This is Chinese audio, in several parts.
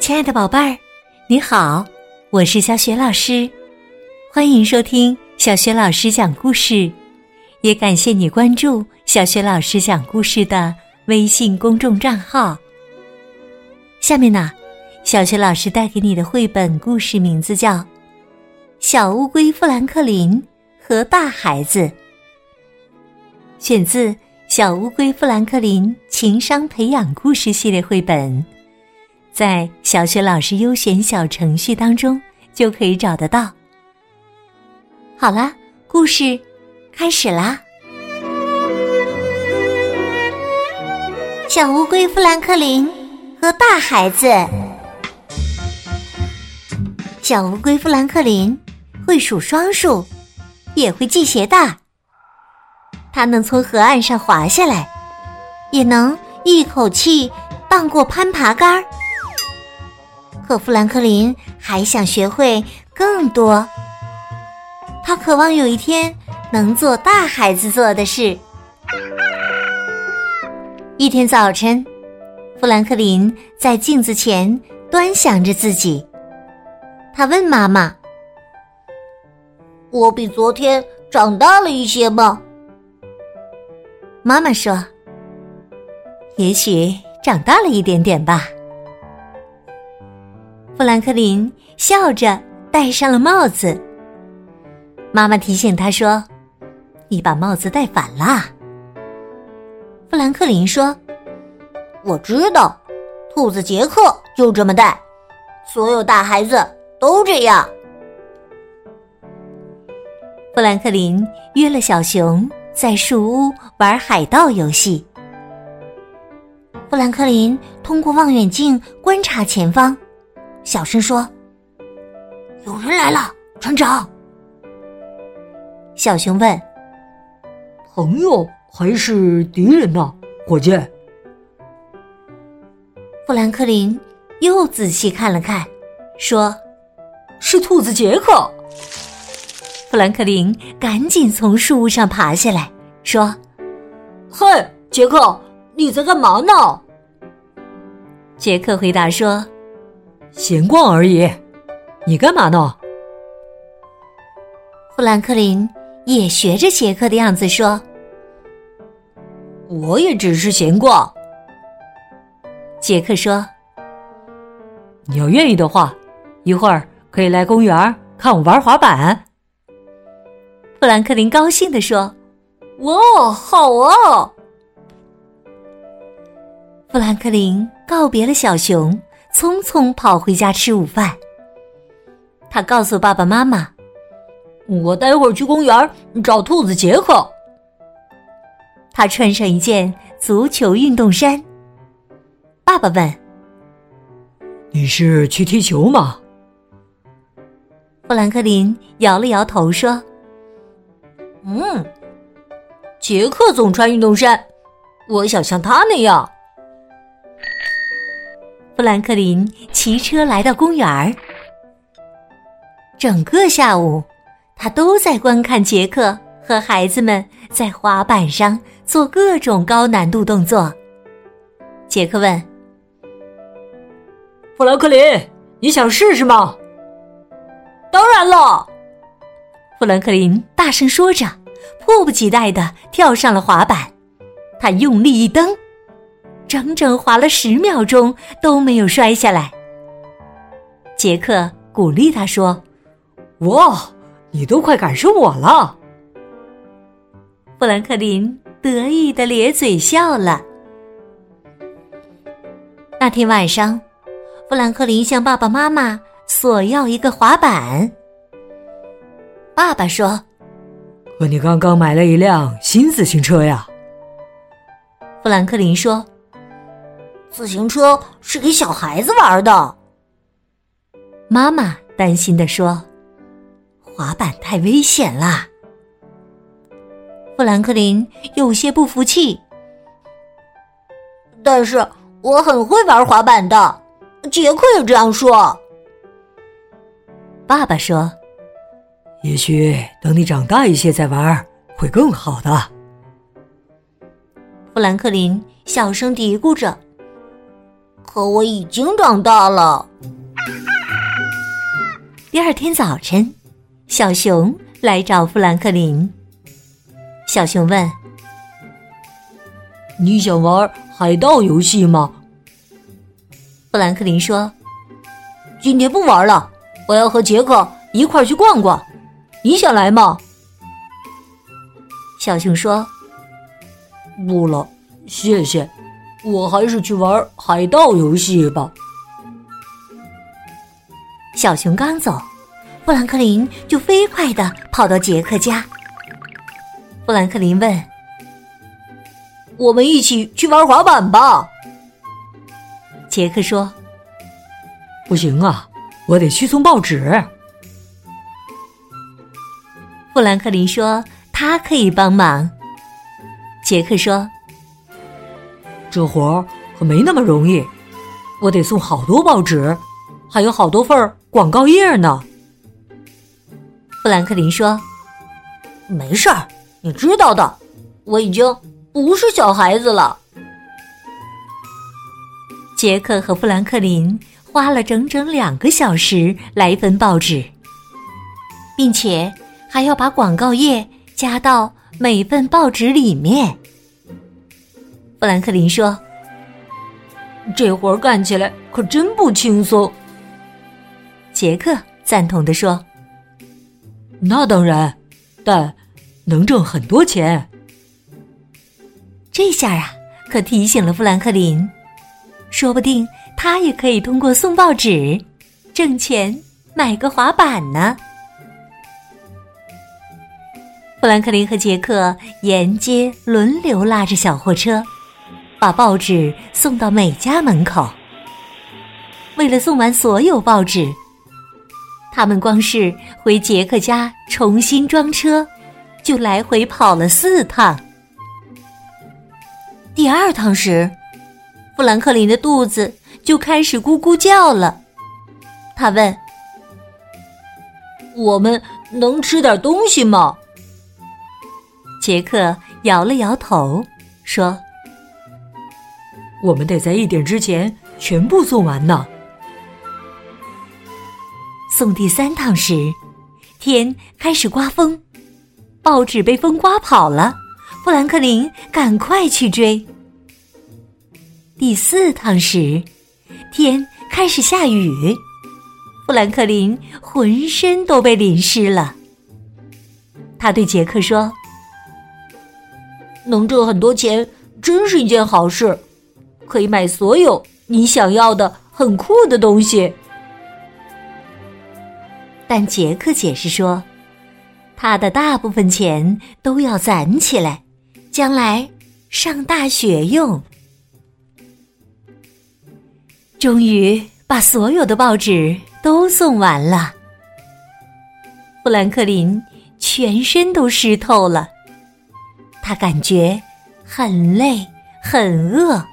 亲爱的宝贝儿，你好，我是小雪老师，欢迎收听小雪老师讲故事，也感谢你关注小雪老师讲故事的微信公众账号。下面呢，小雪老师带给你的绘本故事名字叫《小乌龟富兰克林和大孩子》，选自《小乌龟富兰克林情商培养故事系列绘本》。在小学老师优选小程序当中就可以找得到。好啦，故事开始啦！小乌龟富兰克林和大孩子。小乌龟富兰克林会数双数，也会系鞋带。它能从河岸上滑下来，也能一口气荡过攀爬杆儿。可富兰克林还想学会更多。他渴望有一天能做大孩子做的事。一天早晨，富兰克林在镜子前端详着自己。他问妈妈：“我比昨天长大了一些吗？”妈妈说：“也许长大了一点点吧。”富兰克林笑着戴上了帽子。妈妈提醒他说：“你把帽子戴反了。”富兰克林说：“我知道，兔子杰克就这么戴，所有大孩子都这样。”富兰克林约了小熊在树屋玩海盗游戏。富兰克林通过望远镜观察前方。小声说：“有人来了，船长。”小熊问：“朋友还是敌人呢，伙计？”富兰克林又仔细看了看，说：“是兔子杰克。”富兰克林赶紧从树屋上爬下来，说：“嘿，杰克，你在干嘛呢？”杰克回答说。闲逛而已，你干嘛呢？富兰克林也学着杰克的样子说：“我也只是闲逛。”杰克说：“你要愿意的话，一会儿可以来公园看我玩滑板。”富兰克林高兴地说：“哇，好啊！”富兰克林告别了小熊。匆匆跑回家吃午饭。他告诉爸爸妈妈：“我待会儿去公园找兔子杰克。”他穿上一件足球运动衫。爸爸问：“你是去踢球吗？”富兰克林摇了摇头说：“嗯，杰克总穿运动衫，我想像他那样。”富兰克林骑车来到公园儿，整个下午，他都在观看杰克和孩子们在滑板上做各种高难度动作。杰克问：“富兰克林，你想试试吗？”“当然了！”富兰克林大声说着，迫不及待的跳上了滑板。他用力一蹬。整整滑了十秒钟都没有摔下来。杰克鼓励他说：“哇，你都快赶上我了！”富兰克林得意的咧嘴笑了。那天晚上，富兰克林向爸爸妈妈索要一个滑板。爸爸说：“可你刚刚买了一辆新自行车呀。”富兰克林说。自行车是给小孩子玩的，妈妈担心的说：“滑板太危险啦。”富兰克林有些不服气，但是我很会玩滑板的。杰克也这样说。爸爸说：“也许等你长大一些再玩，会更好的。”富兰克林小声嘀咕着：“可我已经长大了。”第二天早晨，小熊来找富兰克林。小熊问：“你想玩海盗游戏吗？”富兰克林说：“今天不玩了，我要和杰克一块去逛逛。你想来吗？”小熊说。不了，谢谢，我还是去玩海盗游戏吧。小熊刚走，富兰克林就飞快的跑到杰克家。富兰克林问：“我们一起去玩滑板吧？”杰克说：“不行啊，我得去送报纸。”富兰克林说：“他可以帮忙。”杰克说：“这活儿可没那么容易，我得送好多报纸，还有好多份广告页呢。”富兰克林说：“没事儿，你知道的，我已经不是小孩子了。”杰克和富兰克林花了整整两个小时来分报纸，并且还要把广告页加到。每份报纸里面，富兰克林说：“这活儿干起来可真不轻松。”杰克赞同的说：“那当然，但能挣很多钱。”这下啊，可提醒了富兰克林，说不定他也可以通过送报纸挣钱买个滑板呢。富兰克林和杰克沿街轮流拉着小货车，把报纸送到每家门口。为了送完所有报纸，他们光是回杰克家重新装车，就来回跑了四趟。第二趟时，富兰克林的肚子就开始咕咕叫了。他问：“我们能吃点东西吗？”杰克摇了摇头，说：“我们得在一点之前全部送完呢。”送第三趟时，天开始刮风，报纸被风刮跑了。富兰克林赶快去追。第四趟时，天开始下雨，富兰克林浑身都被淋湿了。他对杰克说。能挣很多钱，真是一件好事，可以买所有你想要的很酷的东西。但杰克解释说，他的大部分钱都要攒起来，将来上大学用。终于把所有的报纸都送完了，富兰克林全身都湿透了。他感觉很累、很饿，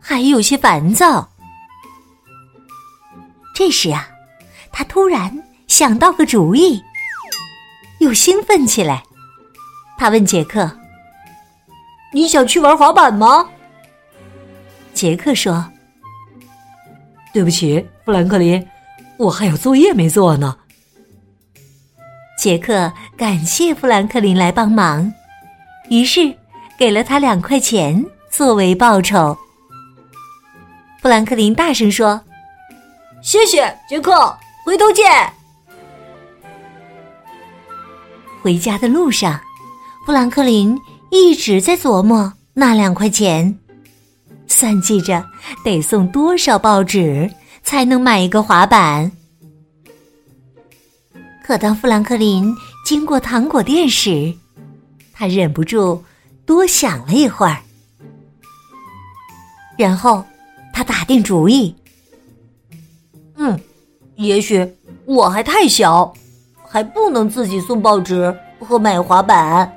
还有些烦躁。这时啊，他突然想到个主意，又兴奋起来。他问杰克：“你想去玩滑板吗？”杰克说：“对不起，富兰克林，我还有作业没做呢。”杰克感谢富兰克林来帮忙。于是，给了他两块钱作为报酬。富兰克林大声说：“谢谢，杰克，回头见。”回家的路上，富兰克林一直在琢磨那两块钱，算计着得送多少报纸才能买一个滑板。可当富兰克林经过糖果店时，他忍不住多想了一会儿，然后他打定主意：“嗯，也许我还太小，还不能自己送报纸和买滑板。”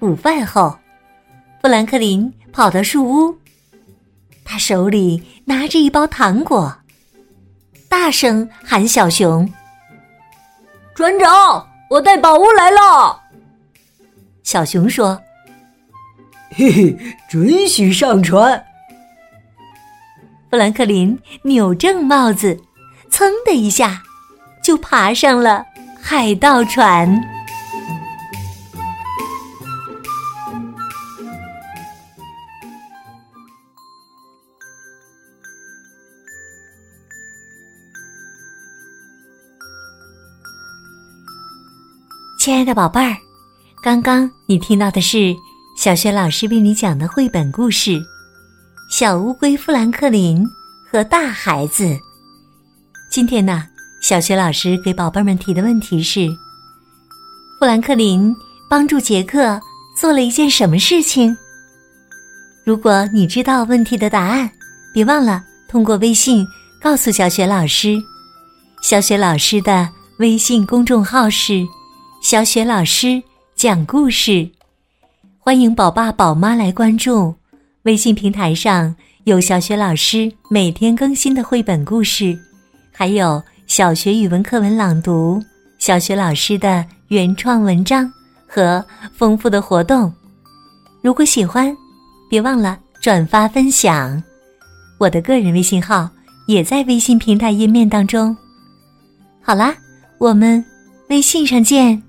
午饭后，富兰克林跑到树屋，他手里拿着一包糖果，大声喊：“小熊，船长！”我带宝物来了，小熊说：“嘿嘿，准许上船。富兰克林扭正帽子，噌的一下，就爬上了海盗船。亲爱的宝贝儿，刚刚你听到的是小学老师为你讲的绘本故事。小乌龟富兰克林和大孩子。今天呢，小学老师给宝贝们提的问题是：富兰克林帮助杰克做了一件什么事情？如果你知道问题的答案，别忘了通过微信告诉小学老师。小学老师的微信公众号是“小雪老师讲故事”，欢迎宝爸宝妈来关注。微信平台上有小雪老师每天更新的绘本故事，还有小学语文课文朗读、小学老师的原创文章和丰富的活动。如果喜欢，别忘了转发分享。我的个人微信号也在微信平台页面当中。好啦，我们微信上见。